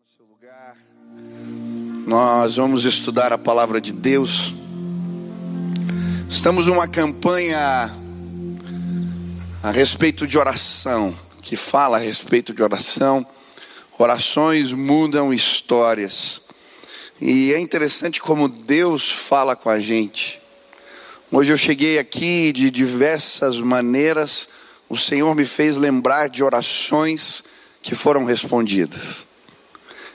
no seu lugar. Nós vamos estudar a palavra de Deus. Estamos numa campanha a respeito de oração, que fala a respeito de oração. Orações mudam histórias. E é interessante como Deus fala com a gente. Hoje eu cheguei aqui de diversas maneiras, o Senhor me fez lembrar de orações que foram respondidas.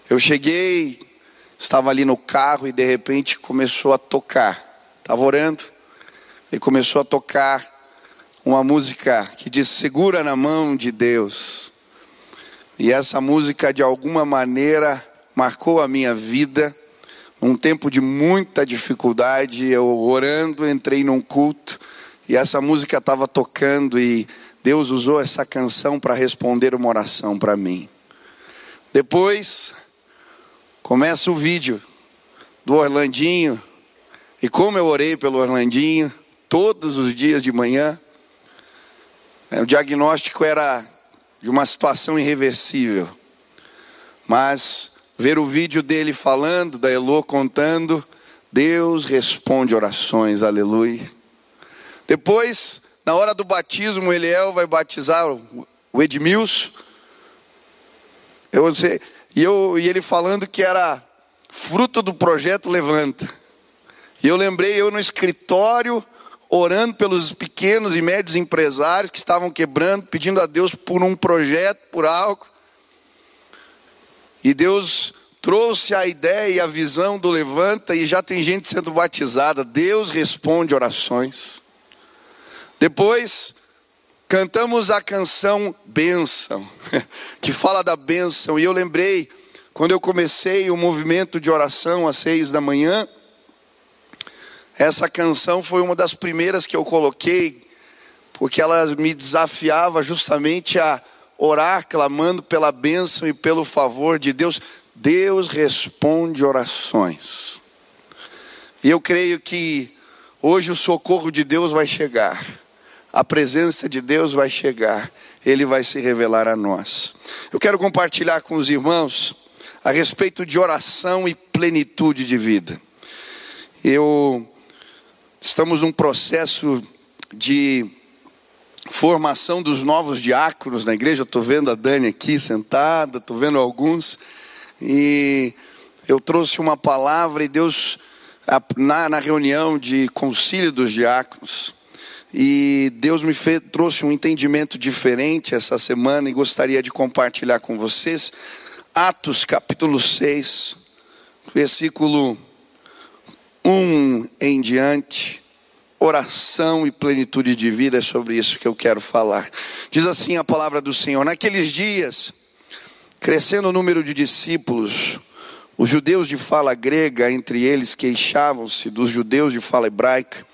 Eu cheguei, estava ali no carro e de repente começou a tocar. Estava orando e começou a tocar uma música que diz: Segura na mão de Deus. E essa música, de alguma maneira, marcou a minha vida. Um tempo de muita dificuldade, eu orando, entrei num culto e essa música estava tocando e Deus usou essa canção para responder uma oração para mim. Depois, começa o vídeo do Orlandinho, e como eu orei pelo Orlandinho, todos os dias de manhã, é, o diagnóstico era de uma situação irreversível, mas ver o vídeo dele falando, da Elô contando, Deus responde orações, aleluia. Depois, na hora do batismo, Eliel vai batizar o Edmilson. Eu sei, e, eu, e ele falando que era fruto do projeto Levanta. E eu lembrei eu no escritório, orando pelos pequenos e médios empresários que estavam quebrando, pedindo a Deus por um projeto, por algo. E Deus trouxe a ideia e a visão do Levanta e já tem gente sendo batizada. Deus responde orações. Depois, cantamos a canção Bênção, que fala da bênção. E eu lembrei, quando eu comecei o movimento de oração às seis da manhã, essa canção foi uma das primeiras que eu coloquei, porque ela me desafiava justamente a orar, clamando pela bênção e pelo favor de Deus. Deus responde orações. E eu creio que hoje o socorro de Deus vai chegar a presença de Deus vai chegar, ele vai se revelar a nós. Eu quero compartilhar com os irmãos a respeito de oração e plenitude de vida. Eu estamos num processo de formação dos novos diáconos na igreja. Estou vendo a Dani aqui sentada, estou vendo alguns, e eu trouxe uma palavra e Deus na, na reunião de concílio dos diáconos e Deus me fez, trouxe um entendimento diferente essa semana e gostaria de compartilhar com vocês. Atos capítulo 6, versículo 1 em diante. Oração e plenitude de vida é sobre isso que eu quero falar. Diz assim a palavra do Senhor: Naqueles dias, crescendo o número de discípulos, os judeus de fala grega, entre eles, queixavam-se dos judeus de fala hebraica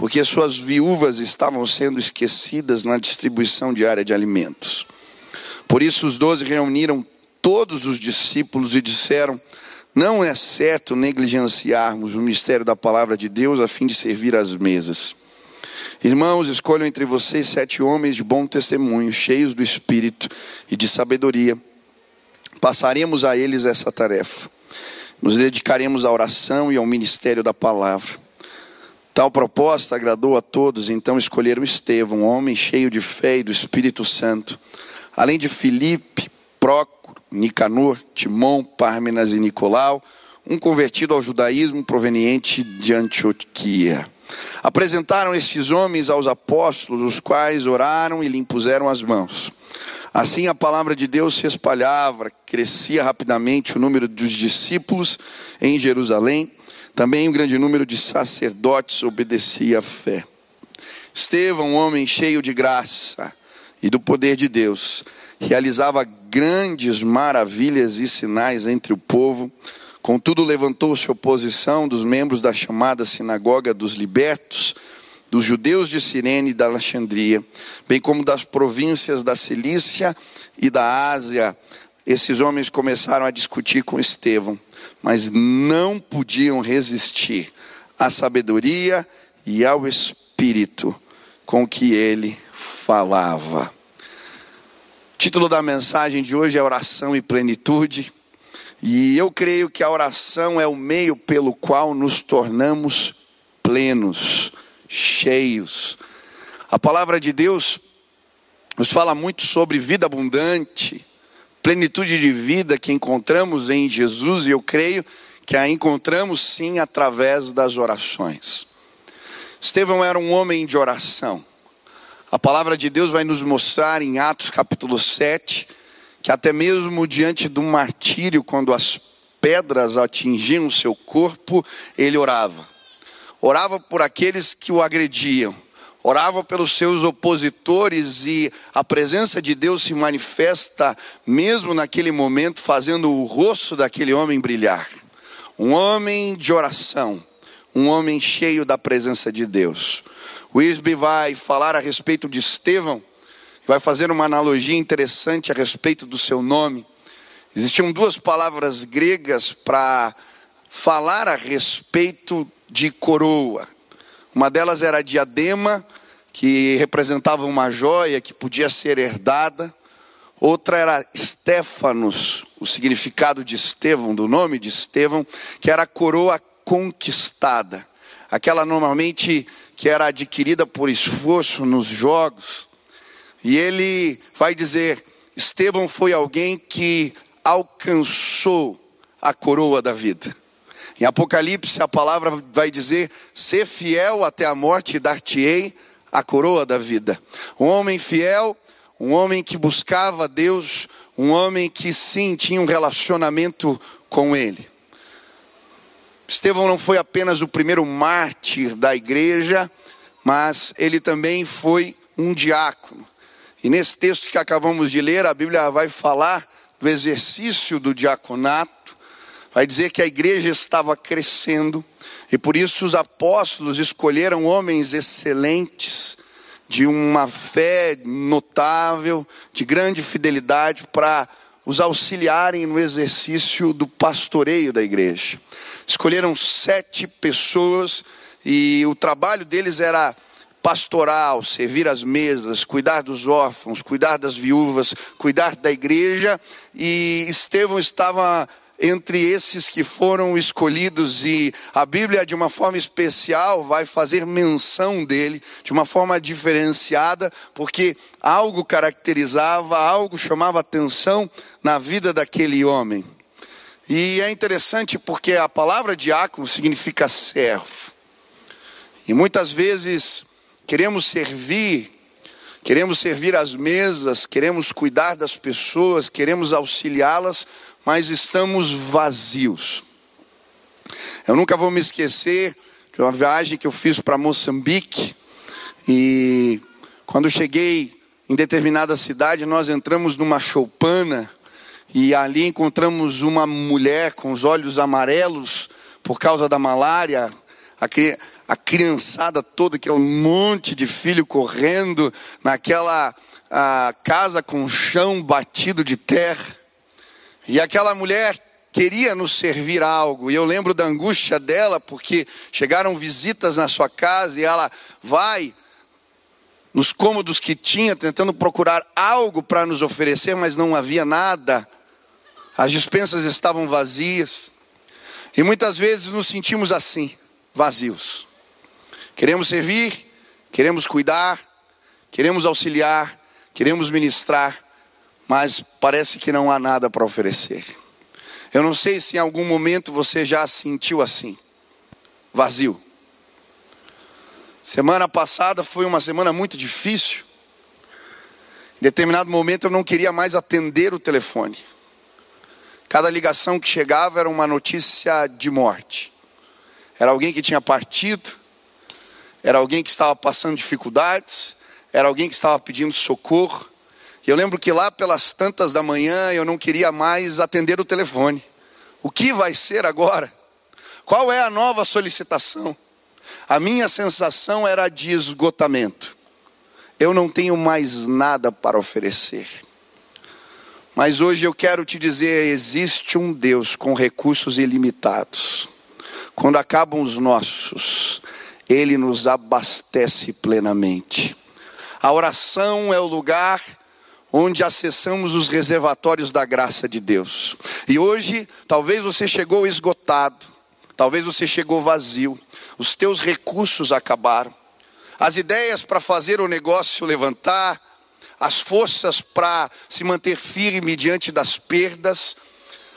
porque suas viúvas estavam sendo esquecidas na distribuição diária de alimentos. Por isso os doze reuniram todos os discípulos e disseram: Não é certo negligenciarmos o mistério da palavra de Deus a fim de servir às mesas. Irmãos, escolham entre vocês sete homens de bom testemunho, cheios do espírito e de sabedoria. Passaremos a eles essa tarefa. Nos dedicaremos à oração e ao ministério da palavra. Tal proposta agradou a todos, então escolheram Estevão, um homem cheio de fé e do Espírito Santo, além de Filipe, Prócoro, Nicanor, Timon, Pármenas e Nicolau, um convertido ao judaísmo proveniente de Antioquia. Apresentaram estes homens aos apóstolos, os quais oraram e lhe impuseram as mãos. Assim a palavra de Deus se espalhava, crescia rapidamente o número dos discípulos em Jerusalém também um grande número de sacerdotes obedecia à fé. Estevão, um homem cheio de graça e do poder de Deus, realizava grandes maravilhas e sinais entre o povo. Contudo, levantou-se oposição dos membros da chamada Sinagoga dos Libertos, dos judeus de Cirene e da Alexandria, bem como das províncias da Cilícia e da Ásia. Esses homens começaram a discutir com Estevão mas não podiam resistir à sabedoria e ao espírito com que ele falava. O título da mensagem de hoje é Oração e Plenitude. E eu creio que a oração é o meio pelo qual nos tornamos plenos, cheios. A palavra de Deus nos fala muito sobre vida abundante, plenitude de vida que encontramos em Jesus, e eu creio que a encontramos sim através das orações. Estevão era um homem de oração. A palavra de Deus vai nos mostrar em Atos capítulo 7 que até mesmo diante do martírio, quando as pedras atingiam o seu corpo, ele orava. Orava por aqueles que o agrediam, orava pelos seus opositores e a presença de Deus se manifesta mesmo naquele momento, fazendo o rosto daquele homem brilhar. Um homem de oração, um homem cheio da presença de Deus. O Isbe vai falar a respeito de Estevão, vai fazer uma analogia interessante a respeito do seu nome. Existiam duas palavras gregas para falar a respeito de coroa. Uma delas era diadema, que representava uma joia que podia ser herdada. Outra era Stefanos, o significado de Estevão, do nome de Estevão, que era a coroa conquistada. Aquela normalmente que era adquirida por esforço nos jogos. E ele vai dizer: Estevão foi alguém que alcançou a coroa da vida. Em Apocalipse, a palavra vai dizer: ser fiel até a morte dar-te-ei a coroa da vida. Um homem fiel, um homem que buscava Deus, um homem que sim tinha um relacionamento com Ele. Estevão não foi apenas o primeiro mártir da igreja, mas ele também foi um diácono. E nesse texto que acabamos de ler, a Bíblia vai falar do exercício do diaconato, vai dizer que a igreja estava crescendo, e por isso os apóstolos escolheram homens excelentes, de uma fé notável, de grande fidelidade, para os auxiliarem no exercício do pastoreio da igreja. Escolheram sete pessoas e o trabalho deles era pastoral, servir as mesas, cuidar dos órfãos, cuidar das viúvas, cuidar da igreja, e Estevão estava entre esses que foram escolhidos, e a Bíblia, de uma forma especial, vai fazer menção dele, de uma forma diferenciada, porque algo caracterizava, algo chamava atenção na vida daquele homem. E é interessante porque a palavra diácono significa servo. E muitas vezes queremos servir, queremos servir as mesas, queremos cuidar das pessoas, queremos auxiliá-las, mas estamos vazios. Eu nunca vou me esquecer de uma viagem que eu fiz para Moçambique e quando cheguei em determinada cidade, nós entramos numa choupana e ali encontramos uma mulher com os olhos amarelos por causa da malária. A, a criançada toda, aquele monte de filho correndo naquela casa com chão batido de terra. E aquela mulher queria nos servir algo. E eu lembro da angústia dela, porque chegaram visitas na sua casa e ela vai nos cômodos que tinha, tentando procurar algo para nos oferecer, mas não havia nada. As dispensas estavam vazias. E muitas vezes nos sentimos assim, vazios. Queremos servir, queremos cuidar, queremos auxiliar, queremos ministrar, mas parece que não há nada para oferecer. Eu não sei se em algum momento você já sentiu assim, vazio. Semana passada foi uma semana muito difícil. Em determinado momento eu não queria mais atender o telefone. Cada ligação que chegava era uma notícia de morte. Era alguém que tinha partido, era alguém que estava passando dificuldades, era alguém que estava pedindo socorro. Eu lembro que lá pelas tantas da manhã eu não queria mais atender o telefone. O que vai ser agora? Qual é a nova solicitação? A minha sensação era de esgotamento. Eu não tenho mais nada para oferecer. Mas hoje eu quero te dizer: existe um Deus com recursos ilimitados. Quando acabam os nossos, ele nos abastece plenamente. A oração é o lugar onde acessamos os reservatórios da graça de Deus. E hoje, talvez você chegou esgotado, talvez você chegou vazio, os teus recursos acabaram, as ideias para fazer o negócio levantar, as forças para se manter firme diante das perdas,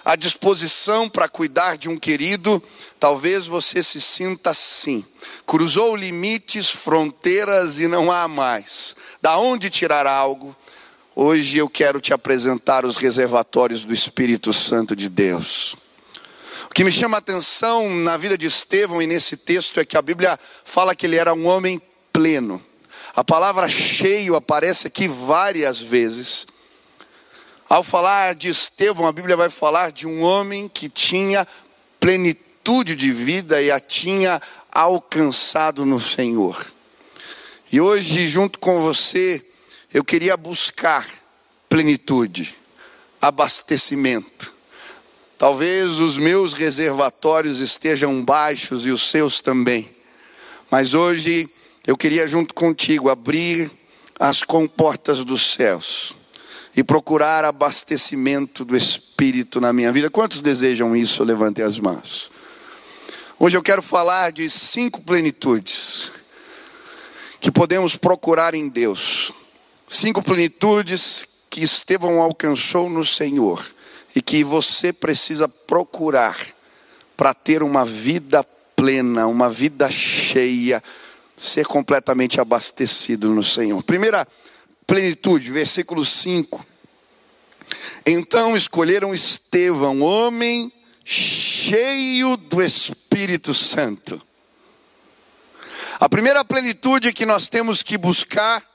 a disposição para cuidar de um querido, talvez você se sinta assim. Cruzou limites, fronteiras e não há mais. Da onde tirar algo? Hoje eu quero te apresentar os reservatórios do Espírito Santo de Deus. O que me chama a atenção na vida de Estevão e nesse texto é que a Bíblia fala que ele era um homem pleno. A palavra cheio aparece aqui várias vezes. Ao falar de Estevão, a Bíblia vai falar de um homem que tinha plenitude de vida e a tinha alcançado no Senhor. E hoje, junto com você, eu queria buscar plenitude, abastecimento. Talvez os meus reservatórios estejam baixos e os seus também. Mas hoje eu queria, junto contigo, abrir as comportas dos céus e procurar abastecimento do Espírito na minha vida. Quantos desejam isso? Levantem as mãos. Hoje eu quero falar de cinco plenitudes que podemos procurar em Deus. Cinco plenitudes que Estevão alcançou no Senhor e que você precisa procurar para ter uma vida plena, uma vida cheia, ser completamente abastecido no Senhor. Primeira plenitude, versículo 5. Então escolheram Estevão, homem cheio do Espírito Santo. A primeira plenitude que nós temos que buscar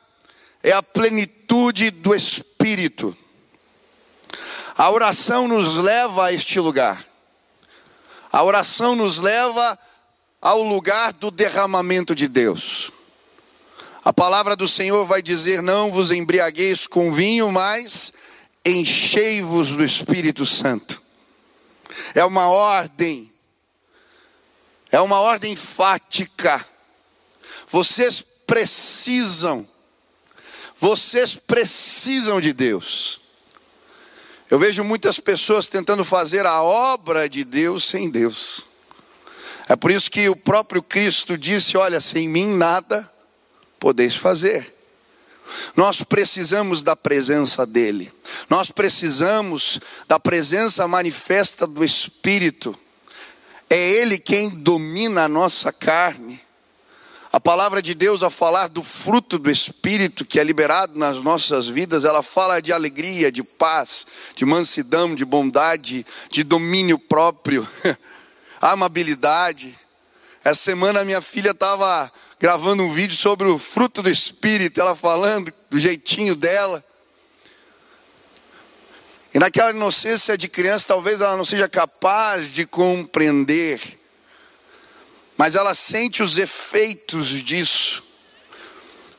é a plenitude do Espírito. A oração nos leva a este lugar. A oração nos leva ao lugar do derramamento de Deus. A palavra do Senhor vai dizer: Não vos embriagueis com vinho, mas enchei-vos do Espírito Santo. É uma ordem, é uma ordem fática. Vocês precisam, vocês precisam de Deus. Eu vejo muitas pessoas tentando fazer a obra de Deus sem Deus. É por isso que o próprio Cristo disse: Olha, sem mim nada podeis fazer. Nós precisamos da presença dEle, nós precisamos da presença manifesta do Espírito. É Ele quem domina a nossa carne. A palavra de Deus, a falar do fruto do Espírito que é liberado nas nossas vidas, ela fala de alegria, de paz, de mansidão, de bondade, de domínio próprio, amabilidade. Essa semana minha filha estava gravando um vídeo sobre o fruto do Espírito, ela falando do jeitinho dela. E naquela inocência de criança, talvez ela não seja capaz de compreender, mas ela sente os efeitos disso,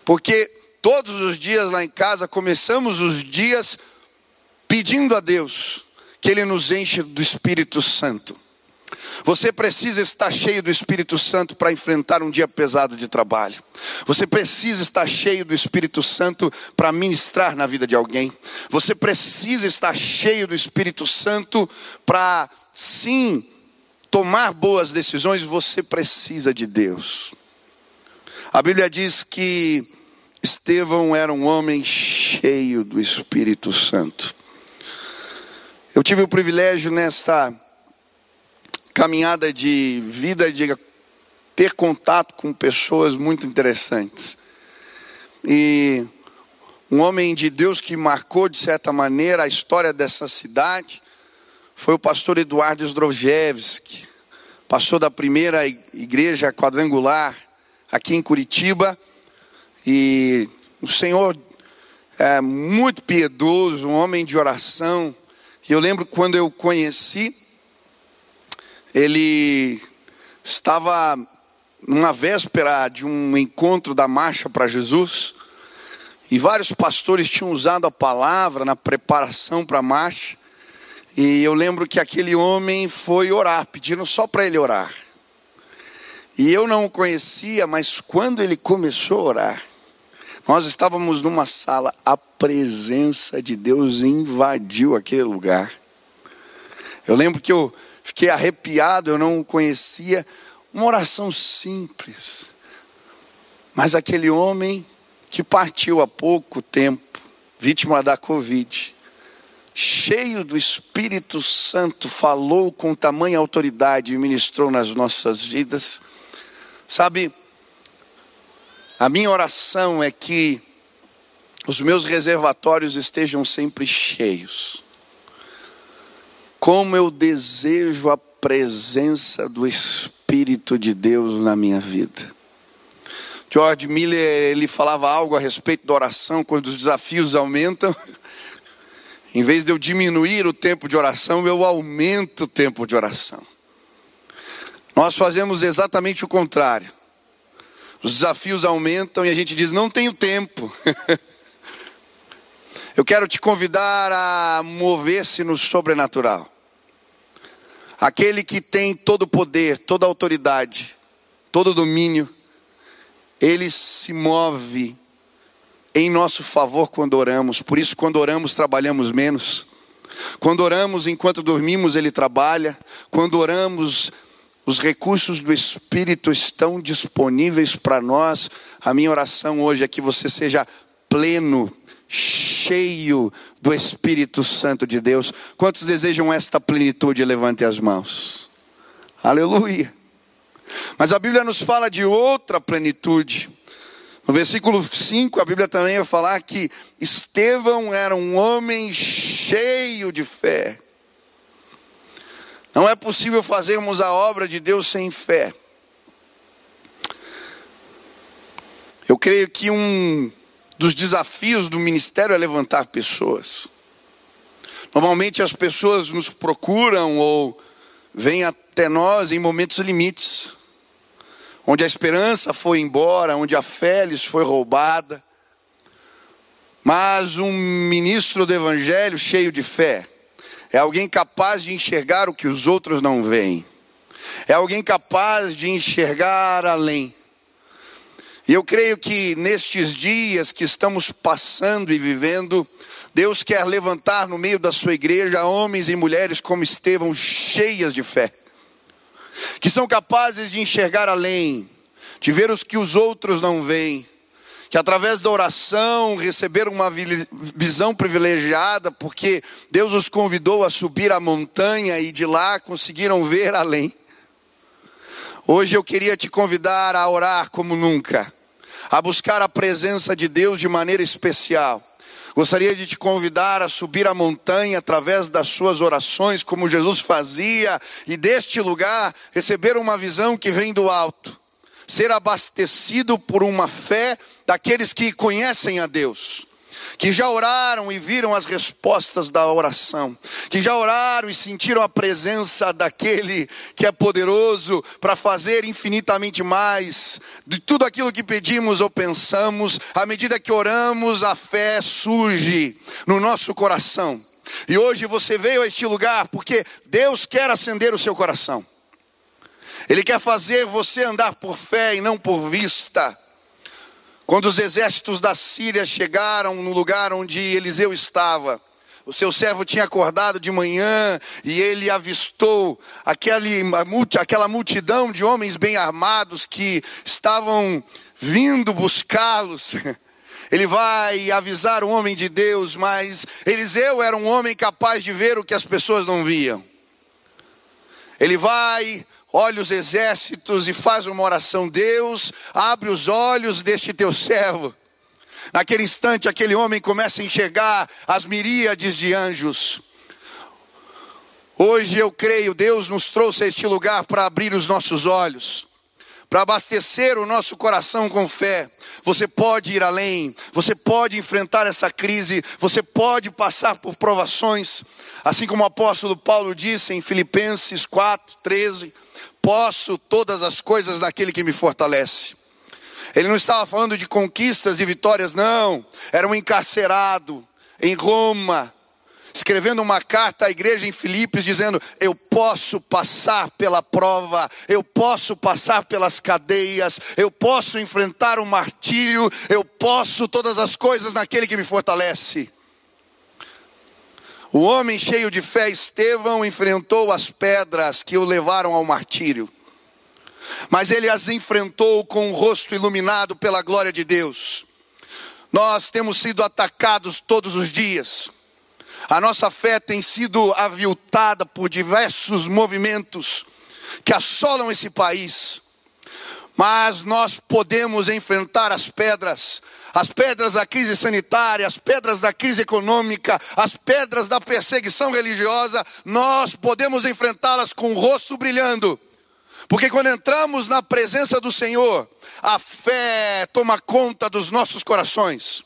porque todos os dias lá em casa começamos os dias pedindo a Deus que Ele nos enche do Espírito Santo. Você precisa estar cheio do Espírito Santo para enfrentar um dia pesado de trabalho. Você precisa estar cheio do Espírito Santo para ministrar na vida de alguém. Você precisa estar cheio do Espírito Santo para, sim, tomar boas decisões. Você precisa de Deus. A Bíblia diz que Estevão era um homem cheio do Espírito Santo. Eu tive o privilégio nesta caminhada de vida, de ter contato com pessoas muito interessantes. E um homem de Deus que marcou, de certa maneira, a história dessa cidade foi o pastor Eduardo Zdrojewski, pastor da primeira igreja quadrangular aqui em Curitiba. E o Senhor é muito piedoso, um homem de oração. E eu lembro quando eu conheci, ele estava numa véspera de um encontro da marcha para Jesus, e vários pastores tinham usado a palavra na preparação para a marcha, e eu lembro que aquele homem foi orar, pedindo só para ele orar. E eu não o conhecia, mas quando ele começou a orar, Nós estávamos numa sala, a presença de Deus invadiu aquele lugar. Eu lembro que eu fiquei arrepiado, eu não conhecia uma oração simples. Mas aquele homem que partiu há pouco tempo, vítima da Covid, cheio do Espírito Santo, falou com tamanha autoridade e ministrou nas nossas vidas. Sabe, a minha oração é que os meus reservatórios estejam sempre cheios. Como eu desejo a presença do Espírito de Deus na minha vida. George Miller, ele falava algo a respeito da oração quando os desafios aumentam. Em vez de eu diminuir o tempo de oração, eu aumento o tempo de oração. Nós fazemos exatamente o contrário. Os desafios aumentam e a gente diz: não tenho tempo. eu quero te convidar a mover-se no sobrenatural. Aquele que tem todo o poder, toda a autoridade, todo o domínio, ele se move em nosso favor quando oramos. Por isso, quando oramos, trabalhamos menos. Quando oramos enquanto dormimos, Ele trabalha. Quando oramos, os recursos do Espírito estão disponíveis para nós. A minha oração hoje é que você seja pleno, cheio do Espírito Santo de Deus. Quantos desejam esta plenitude? Levante as mãos. Aleluia. Mas a Bíblia nos fala de outra plenitude. No versículo 5, a Bíblia também vai falar que Estevão era um homem cheio de fé. Não é possível fazermos a obra de Deus sem fé. Eu creio que um dos desafios do ministério é levantar pessoas. Normalmente as pessoas nos procuram ou vêm até nós em momentos limites onde a esperança foi embora, onde a fé lhes foi roubada. Mas um ministro do Evangelho cheio de fé é alguém capaz de enxergar o que os outros não veem, é alguém capaz de enxergar além. E eu creio que nestes dias que estamos passando e vivendo, Deus quer levantar no meio da sua igreja homens e mulheres como Estevão, cheias de fé que são capazes de enxergar além, de ver os que os outros não veem, que através da oração receberam uma visão privilegiada, porque Deus os convidou a subir a montanha e de lá conseguiram ver além. Hoje eu queria te convidar a orar como nunca, a buscar a presença de Deus de maneira especial Gostaria de te convidar a subir a montanha através das suas orações, como Jesus fazia, e deste lugar receber uma visão que vem do alto, ser abastecido por uma fé daqueles que conhecem a Deus que já oraram e viram as respostas da oração, que já oraram e sentiram a presença daquele que é poderoso para fazer infinitamente mais de tudo aquilo que pedimos ou pensamos, à medida que oramos, a fé surge no nosso coração. E hoje você veio a este lugar porque Deus quer acender o seu coração. Ele quer fazer você andar por fé e não por vista. Quando os exércitos da Síria chegaram no lugar onde Eliseu estava, o seu servo tinha acordado de manhã e ele avistou aquela multidão de homens bem armados que estavam vindo buscá-los. Ele vai avisar o homem de Deus, mas Eliseu era um homem capaz de ver o que as pessoas não viam. Ele vai olha os exércitos e faz uma oração: Deus, abre os olhos deste teu servo. Naquele instante, aquele homem começa a enxergar as miríades de anjos. Hoje eu creio, Deus nos trouxe a este lugar para abrir os nossos olhos, para abastecer o nosso coração com fé. Você pode ir além, você pode enfrentar essa crise, você pode passar por provações, assim como o apóstolo Paulo disse em Filipenses 4, 13 posso todas as coisas naquele que me fortalece. Ele não estava falando de conquistas e vitórias, não. Era um encarcerado em Roma. escrevendo uma carta à igreja em Filipos, dizendo: Eu posso passar pela prova, eu posso passar pelas cadeias, eu posso enfrentar o martírio, eu posso todas as coisas naquele que me fortalece. O homem cheio de fé, Estevão, enfrentou as pedras que o levaram ao martírio, mas ele as enfrentou com o rosto iluminado pela glória de Deus. Nós temos sido atacados todos os dias. A nossa fé tem sido aviltada por diversos movimentos que assolam esse país, mas nós podemos enfrentar as pedras, as pedras da crise sanitária, as pedras da crise econômica, as pedras da perseguição religiosa, nós podemos enfrentá-las com o rosto brilhando, porque quando entramos na presença do Senhor, a fé toma conta dos nossos corações.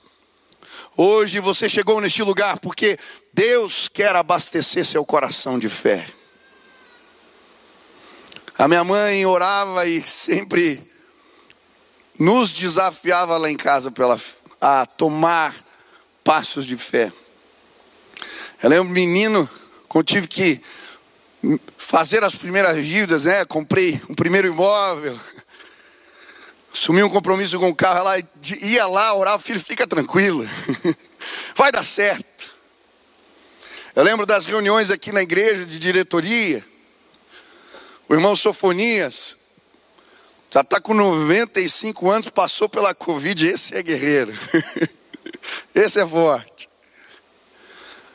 Hoje você chegou neste lugar porque Deus quer abastecer seu coração de fé. A minha mãe orava e sempre nos desafiava lá em casa pela, a tomar passos de fé. Eu lembro, menino, quando tive que fazer as primeiras dívidas, né? Comprei um primeiro imóvel, assumi um compromisso com o carro, ela ia lá orar, filho, fica tranquilo, vai dar certo. Eu lembro das reuniões aqui na igreja de diretoria. O irmão Sofonias, já está com 95 anos, passou pela Covid, esse é guerreiro. esse é forte.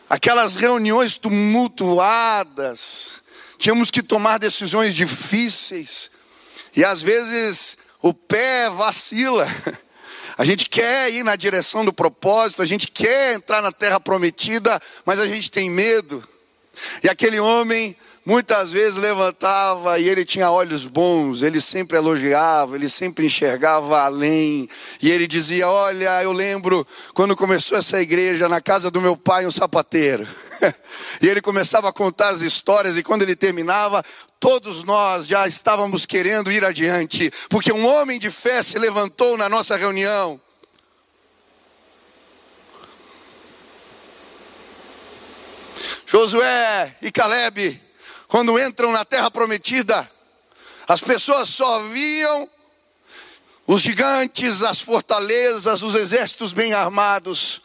Aquelas reuniões tumultuadas, tínhamos que tomar decisões difíceis, e às vezes o pé vacila. A gente quer ir na direção do propósito, a gente quer entrar na terra prometida, mas a gente tem medo. E aquele homem muitas vezes levantava e ele tinha olhos bons, ele sempre elogiava, ele sempre enxergava além. E ele dizia: Olha, eu lembro quando começou essa igreja na casa do meu pai, um sapateiro. e ele começava a contar as histórias, e quando ele terminava, todos nós já estávamos querendo ir adiante, porque um homem de fé se levantou na nossa reunião. Josué e Caleb, quando entram na terra prometida, as pessoas só viam os gigantes, as fortalezas, os exércitos bem armados.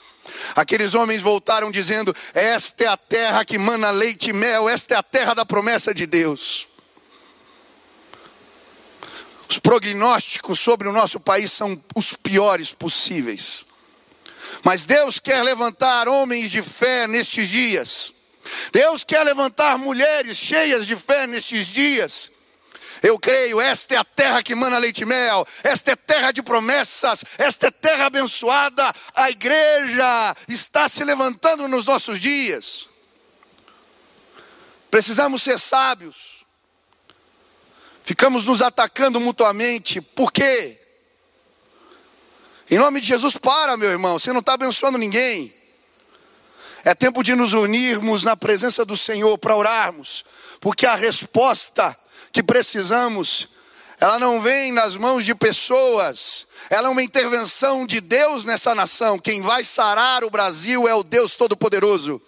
Aqueles homens voltaram dizendo: Esta é a terra que mana leite e mel, esta é a terra da promessa de Deus. Os prognósticos sobre o nosso país são os piores possíveis. Mas Deus quer levantar homens de fé nestes dias. Deus quer levantar mulheres cheias de fé nestes dias eu creio, esta é a terra que mana leite e mel, esta é terra de promessas, esta é terra abençoada. A igreja está se levantando nos nossos dias. Precisamos ser sábios. Ficamos nos atacando mutuamente, por quê? Em nome de Jesus, para, meu irmão, você não está abençoando ninguém. É tempo de nos unirmos na presença do Senhor para orarmos, porque a resposta que precisamos, ela não vem nas mãos de pessoas, ela é uma intervenção de Deus nessa nação. Quem vai sarar o Brasil é o Deus Todo-Poderoso.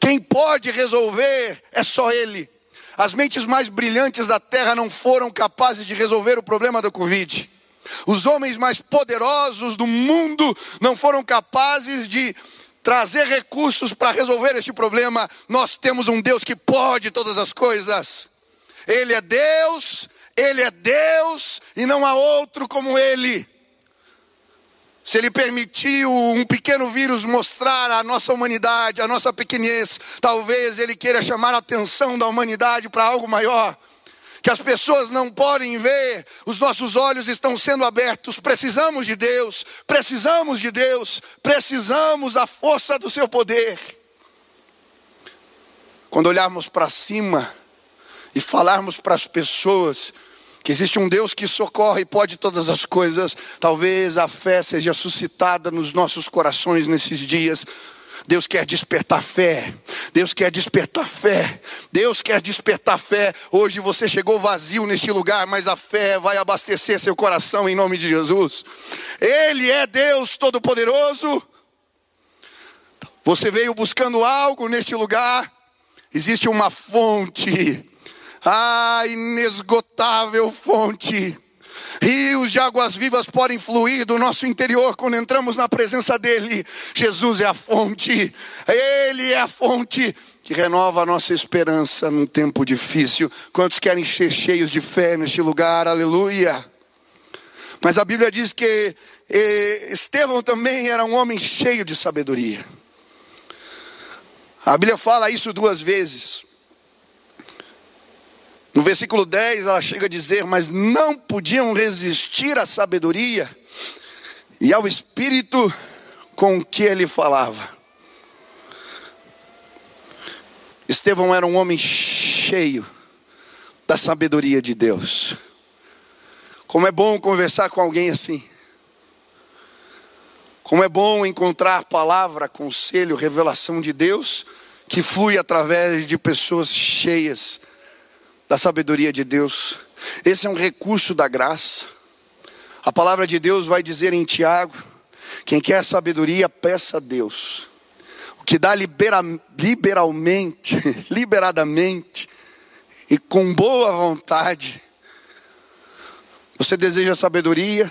Quem pode resolver é só Ele. As mentes mais brilhantes da terra não foram capazes de resolver o problema da Covid. Os homens mais poderosos do mundo não foram capazes de trazer recursos para resolver este problema. Nós temos um Deus que pode todas as coisas. Ele é Deus, Ele é Deus e não há outro como Ele. Se Ele permitiu um pequeno vírus mostrar a nossa humanidade, a nossa pequenez, talvez Ele queira chamar a atenção da humanidade para algo maior. Que as pessoas não podem ver, os nossos olhos estão sendo abertos. Precisamos de Deus, precisamos de Deus, precisamos da força do Seu poder. Quando olharmos para cima, e falarmos para as pessoas que existe um Deus que socorre e pode todas as coisas, talvez a fé seja suscitada nos nossos corações nesses dias. Deus quer despertar fé. Deus quer despertar fé. Deus quer despertar fé. Hoje você chegou vazio neste lugar, mas a fé vai abastecer seu coração em nome de Jesus. Ele é Deus Todo-Poderoso. Você veio buscando algo neste lugar, existe uma fonte, a inesgotável fonte. Rios de águas vivas podem fluir do nosso interior quando entramos na presença dEle. Jesus é a fonte, Ele é a fonte que renova a nossa esperança num tempo difícil. Quantos querem ser cheios de fé neste lugar? Aleluia. Mas a Bíblia diz que Estevão também era um homem cheio de sabedoria. A Bíblia fala isso duas vezes. Versículo 10 ela chega a dizer: Mas não podiam resistir à sabedoria e ao espírito com que ele falava. Estevão era um homem cheio da sabedoria de Deus. Como é bom conversar com alguém assim. Como é bom encontrar palavra, conselho, revelação de Deus que flui através de pessoas cheias da sabedoria de Deus. Esse é um recurso da graça. A palavra de Deus vai dizer em Tiago: quem quer sabedoria, peça a Deus que dá libera, liberalmente, liberadamente e com boa vontade. Você deseja sabedoria?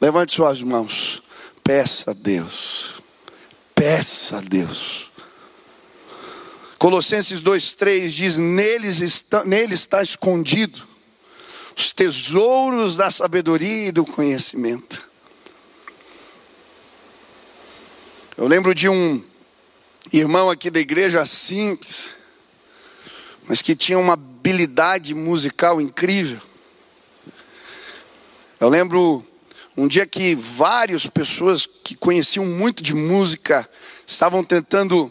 Levante suas mãos. Peça a Deus. Peça a Deus. Colossenses 2,3 diz: Neles está, nele está escondido os tesouros da sabedoria e do conhecimento. Eu lembro de um irmão aqui da igreja simples, mas que tinha uma habilidade musical incrível. Eu lembro um dia que várias pessoas que conheciam muito de música estavam tentando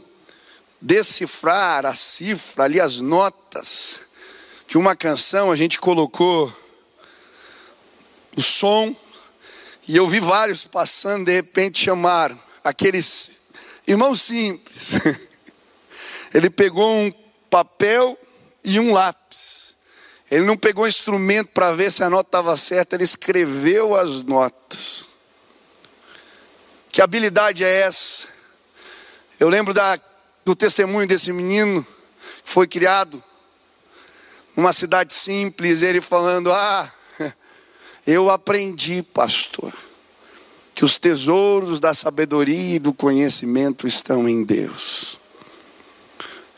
decifrar a cifra, ali as notas de uma canção, a gente colocou o som e eu vi vários passando, de repente chamaram aqueles Irmão simples. Ele pegou um papel e um lápis. Ele não pegou um instrumento para ver se a nota estava certa, ele escreveu as notas. Que habilidade é essa? Eu lembro da, do testemunho desse menino que foi criado numa cidade simples, ele falando: Ah, eu aprendi, pastor que os tesouros da sabedoria e do conhecimento estão em Deus.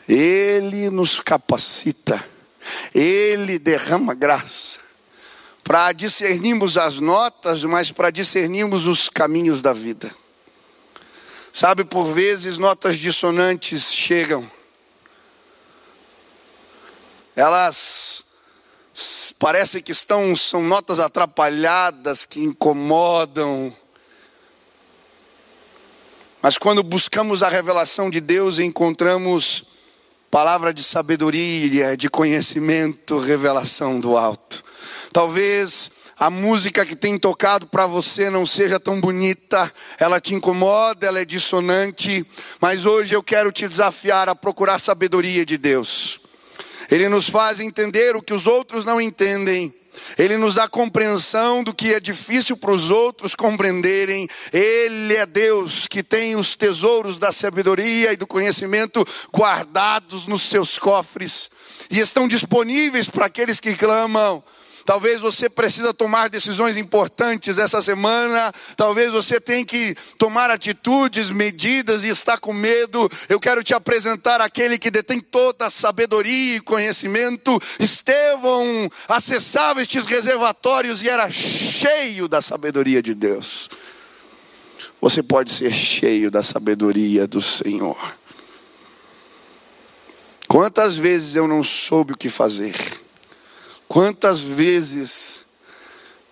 Ele nos capacita, Ele derrama graça para discernirmos as notas, mas para discernirmos os caminhos da vida. Sabe, por vezes notas dissonantes chegam, elas parecem que estão, são notas atrapalhadas, que incomodam, mas quando buscamos a revelação de Deus, encontramos palavra de sabedoria, de conhecimento, revelação do alto. Talvez a música que tem tocado para você não seja tão bonita, ela te incomoda, ela é dissonante, mas hoje eu quero te desafiar a procurar sabedoria de Deus. Ele nos faz entender o que os outros não entendem ele nos dá compreensão do que é difícil para os outros compreenderem. Ele é Deus que tem os tesouros da sabedoria e do conhecimento guardados nos seus cofres e estão disponíveis para aqueles que clamam. Talvez você precisa tomar decisões importantes essa semana. Talvez você tenha que tomar atitudes, medidas e está com medo. Eu quero te apresentar aquele que detém toda a sabedoria e conhecimento. Estevão acessava estes reservatórios e era cheio da sabedoria de Deus. Você pode ser cheio da sabedoria do Senhor. Quantas vezes eu não soube o que fazer? Quantas vezes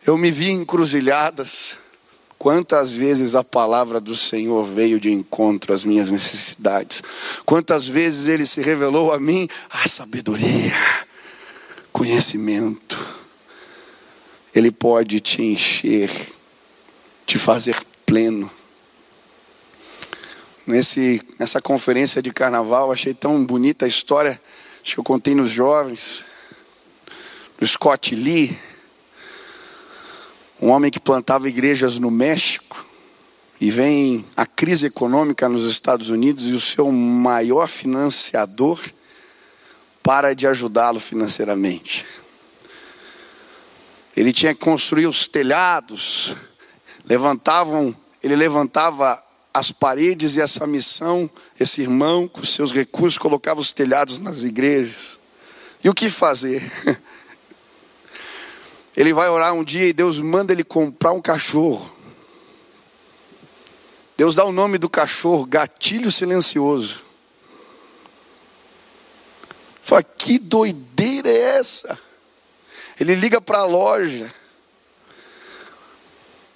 eu me vi encruzilhadas, quantas vezes a palavra do Senhor veio de encontro às minhas necessidades, quantas vezes ele se revelou a mim a sabedoria, conhecimento. Ele pode te encher, te fazer pleno. Nesse, nessa conferência de carnaval, achei tão bonita a história, que eu contei nos jovens do Scott Lee, um homem que plantava igrejas no México. e vem a crise econômica nos Estados Unidos e o seu maior financiador para de ajudá-lo financeiramente. Ele tinha que construir os telhados, levantavam, ele levantava as paredes e essa missão, esse irmão com seus recursos colocava os telhados nas igrejas. E o que fazer? Ele vai orar um dia e Deus manda ele comprar um cachorro. Deus dá o nome do cachorro, gatilho silencioso. Fala, que doideira é essa? Ele liga para a loja.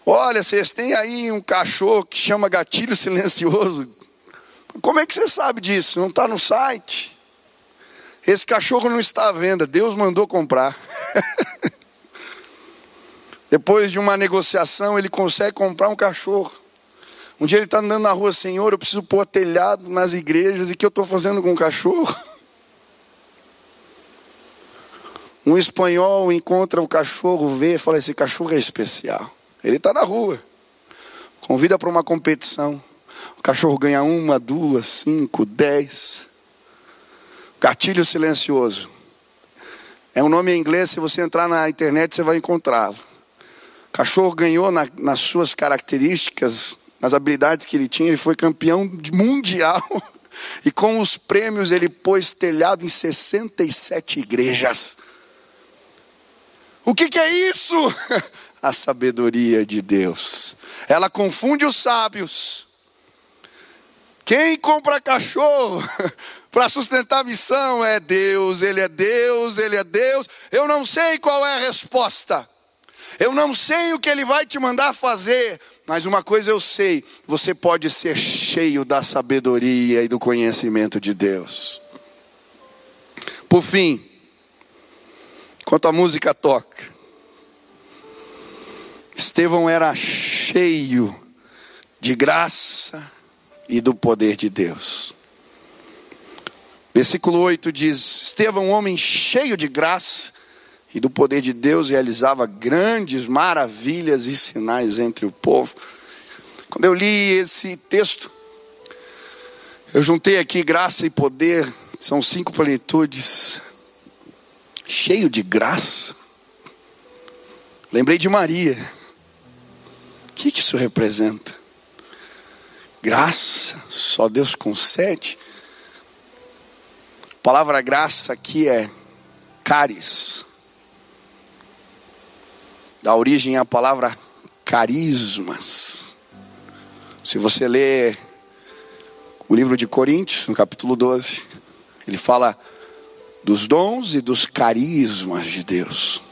Olha, vocês têm aí um cachorro que chama gatilho silencioso. Como é que você sabe disso? Não está no site. Esse cachorro não está à venda, Deus mandou comprar. Depois de uma negociação, ele consegue comprar um cachorro. Um dia ele está andando na rua, Senhor, eu preciso pôr telhado nas igrejas, e o que eu estou fazendo com o cachorro? Um espanhol encontra o cachorro, vê e fala: Esse cachorro é especial. Ele está na rua, convida para uma competição. O cachorro ganha uma, duas, cinco, dez. Gatilho silencioso. É um nome em inglês, se você entrar na internet você vai encontrá-lo. Cachorro ganhou na, nas suas características, nas habilidades que ele tinha, ele foi campeão mundial. E com os prêmios ele pôs telhado em 67 igrejas. O que, que é isso? A sabedoria de Deus. Ela confunde os sábios. Quem compra cachorro para sustentar a missão é Deus, Ele é Deus, Ele é Deus. Eu não sei qual é a resposta. Eu não sei o que Ele vai te mandar fazer, mas uma coisa eu sei: você pode ser cheio da sabedoria e do conhecimento de Deus. Por fim, enquanto a música toca, Estevão era cheio de graça e do poder de Deus. Versículo 8 diz: Estevão, homem cheio de graça e do poder de Deus, realizava grandes maravilhas e sinais entre o povo. Quando eu li esse texto, eu juntei aqui graça e poder, são cinco plenitudes, cheio de graça. Lembrei de Maria. O que, isso representa? Graça, só Deus concede. A palavra graça aqui é caris. Dá origem à palavra carismas. Se você ler o livro de Coríntios, no capítulo 12, ele fala dos dons e dos carismas de Deus.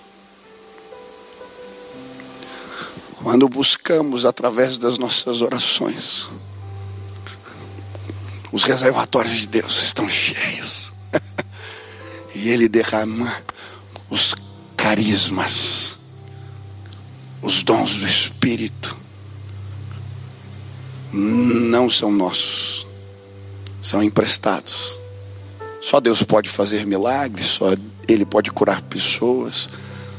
Quando buscamos através das nossas orações, os reservatórios de Deus estão cheios. e Ele derrama os carismas, os dons do Espírito. Não são nossos, são emprestados. Só Deus pode fazer milagres, só Ele pode curar pessoas,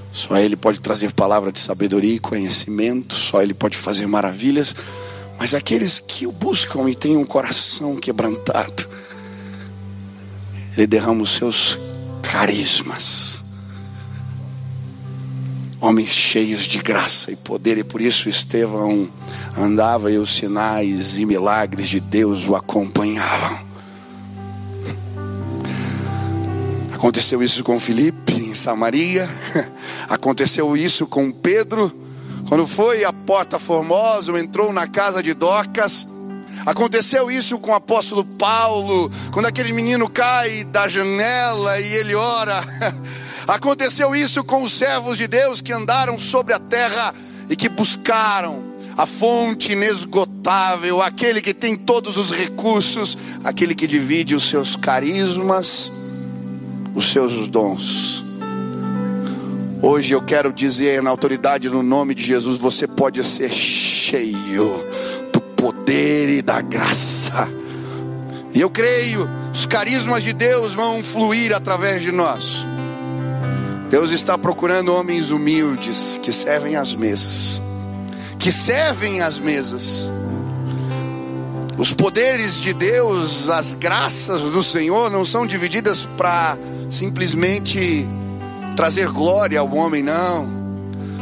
só Ele pode trazer palavra de sabedoria e conhecimento, só Ele pode fazer maravilhas. Mas aqueles que o buscam e têm um coração quebrantado, Ele derrama os seus carismas. Homens cheios de graça e poder, e por isso Estevão andava e os sinais e milagres de Deus o acompanhavam. Aconteceu isso com Filipe em Samaria, aconteceu isso com Pedro quando foi à Porta Formosa, entrou na casa de Docas. Aconteceu isso com o apóstolo Paulo, quando aquele menino cai da janela e ele ora. Aconteceu isso com os servos de Deus que andaram sobre a terra e que buscaram a fonte inesgotável, aquele que tem todos os recursos, aquele que divide os seus carismas, os seus dons. Hoje eu quero dizer na autoridade no nome de Jesus, você pode ser cheio do poder e da graça. E eu creio, os carismas de Deus vão fluir através de nós. Deus está procurando homens humildes que servem às mesas. Que servem às mesas. Os poderes de Deus, as graças do Senhor não são divididas para simplesmente trazer glória ao homem, não,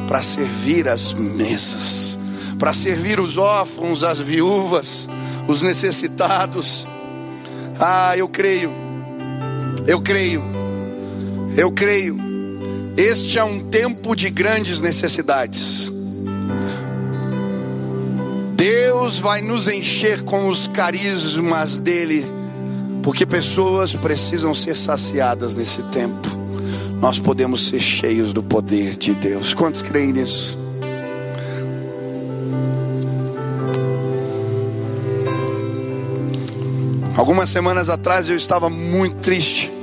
para servir as mesas, para servir os órfãos, as viúvas, os necessitados. Ah, eu creio, eu creio, eu creio. Este é um tempo de grandes necessidades. Deus vai nos encher com os carismas dele, porque pessoas precisam ser saciadas nesse tempo. Nós podemos ser cheios do poder de Deus. Quantos creem nisso? Algumas semanas atrás eu estava muito triste.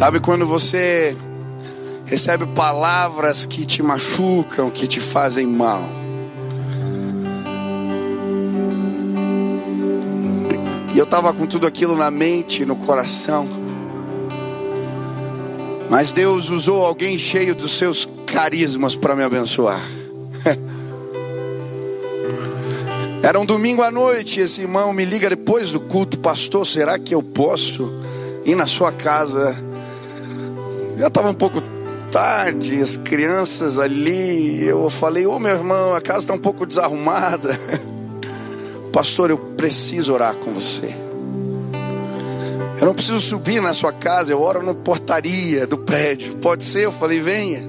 Sabe quando você recebe palavras que te machucam, que te fazem mal. E eu estava com tudo aquilo na mente, no coração. Mas Deus usou alguém cheio dos seus carismas para me abençoar. Era um domingo à noite, esse irmão me liga depois do culto, pastor, será que eu posso ir na sua casa? Já estava um pouco tarde, as crianças ali, eu falei, ô oh, meu irmão, a casa está um pouco desarrumada. Pastor, eu preciso orar com você. Eu não preciso subir na sua casa, eu oro na portaria do prédio. Pode ser? Eu falei, venha.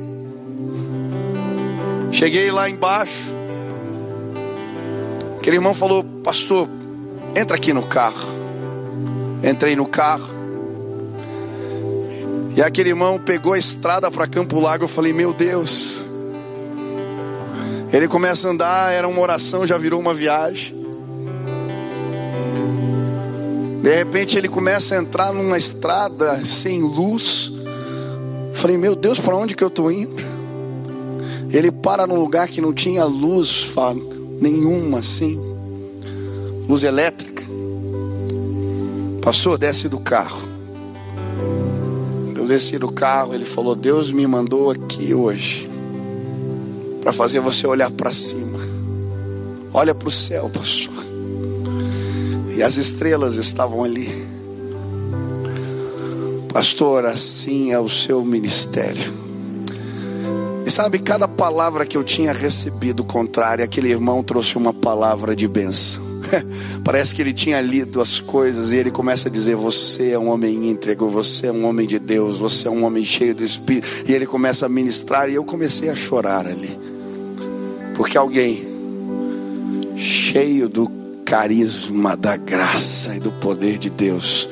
Cheguei lá embaixo. Aquele irmão falou, pastor, entra aqui no carro. Entrei no carro. E aquele irmão pegou a estrada para Campo Largo. Eu falei, meu Deus. Ele começa a andar, era uma oração, já virou uma viagem. De repente ele começa a entrar numa estrada sem luz. Eu falei, meu Deus, para onde que eu estou indo? Ele para num lugar que não tinha luz nenhuma assim, luz elétrica. Passou, desce do carro desci do carro, ele falou: Deus me mandou aqui hoje para fazer você olhar para cima. Olha para o céu, pastor. E as estrelas estavam ali. Pastor, assim é o seu ministério. E sabe, cada palavra que eu tinha recebido contrária, aquele irmão trouxe uma palavra de bênção. Parece que ele tinha lido as coisas e ele começa a dizer: Você é um homem íntegro, você é um homem de Deus, você é um homem cheio do Espírito. E ele começa a ministrar e eu comecei a chorar ali. Porque alguém cheio do carisma, da graça e do poder de Deus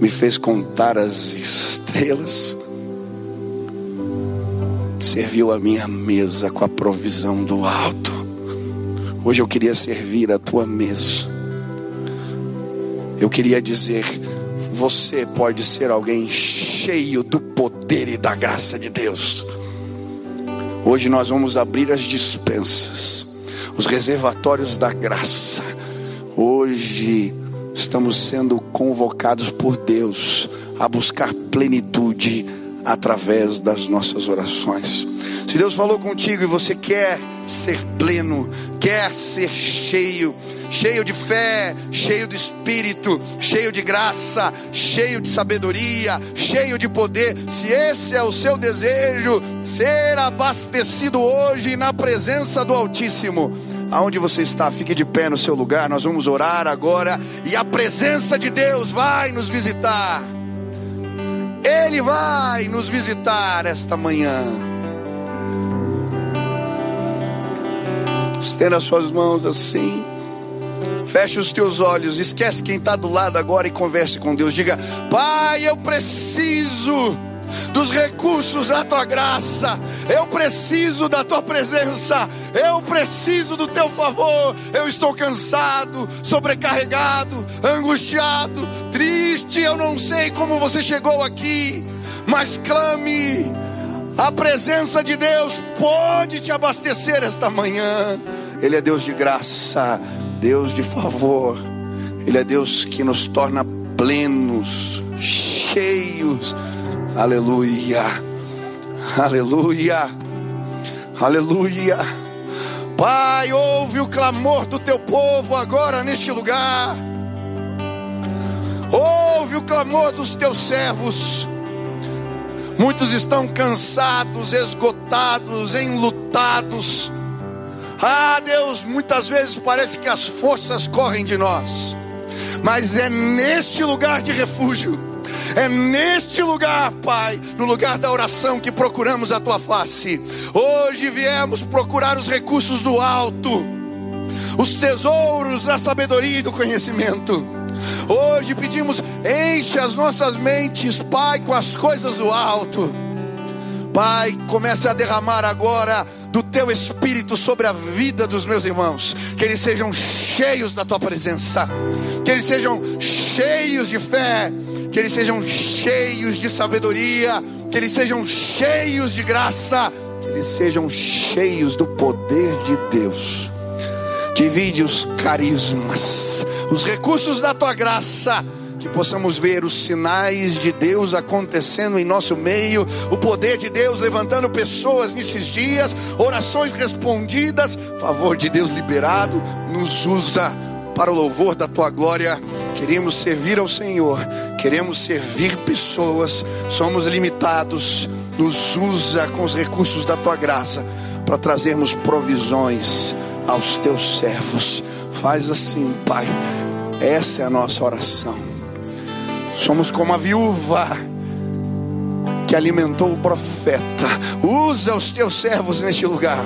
me fez contar as estrelas, serviu a minha mesa com a provisão do alto. Hoje eu queria servir a tua mesa. Eu queria dizer, você pode ser alguém cheio do poder e da graça de Deus. Hoje nós vamos abrir as dispensas, os reservatórios da graça. Hoje estamos sendo convocados por Deus a buscar plenitude através das nossas orações. Se Deus falou contigo e você quer ser pleno, quer ser cheio, cheio de fé, cheio de espírito, cheio de graça, cheio de sabedoria, cheio de poder. Se esse é o seu desejo, ser abastecido hoje na presença do Altíssimo. Aonde você está, fique de pé no seu lugar. Nós vamos orar agora e a presença de Deus vai nos visitar. Ele vai nos visitar esta manhã. Estenda suas mãos assim. Feche os teus olhos. Esquece quem está do lado agora e converse com Deus. Diga: Pai, eu preciso dos recursos da tua graça. Eu preciso da tua presença. Eu preciso do teu favor. Eu estou cansado, sobrecarregado, angustiado, triste. Eu não sei como você chegou aqui, mas clame a presença de Deus pode te abastecer esta manhã. Ele é Deus de graça, Deus de favor. Ele é Deus que nos torna plenos, cheios. Aleluia. Aleluia. Aleluia. Pai, ouve o clamor do teu povo agora neste lugar. Ouve o clamor dos teus servos. Muitos estão cansados, esgotados, enlutados. Ah, Deus, muitas vezes parece que as forças correm de nós, mas é neste lugar de refúgio, é neste lugar, Pai, no lugar da oração que procuramos a tua face. Hoje viemos procurar os recursos do alto, os tesouros da sabedoria e do conhecimento. Hoje pedimos, enche as nossas mentes, Pai, com as coisas do alto. Pai, comece a derramar agora do teu espírito sobre a vida dos meus irmãos, que eles sejam cheios da tua presença, que eles sejam cheios de fé, que eles sejam cheios de sabedoria, que eles sejam cheios de graça, que eles sejam cheios do poder de Deus. Divide os carismas, os recursos da tua graça que possamos ver os sinais de Deus acontecendo em nosso meio, o poder de Deus levantando pessoas nesses dias, orações respondidas, favor de Deus liberado, nos usa para o louvor da tua glória. Queremos servir ao Senhor, queremos servir pessoas, somos limitados, nos usa com os recursos da tua graça para trazermos provisões aos teus servos. Faz assim, Pai. Essa é a nossa oração. Somos como a viúva que alimentou o profeta. Usa os teus servos neste lugar.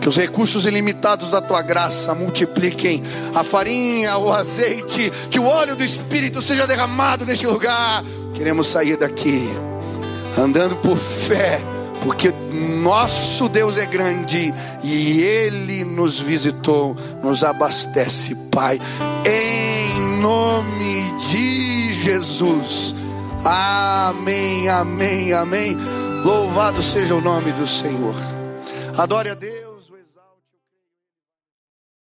Que os recursos ilimitados da tua graça multipliquem a farinha, o azeite, que o óleo do Espírito seja derramado neste lugar. Queremos sair daqui andando por fé, porque nosso Deus é grande e Ele nos visitou, nos abastece, Pai, em nome de Jesus. Amém, amém, amém. Louvado seja o nome do Senhor. Adore a Deus.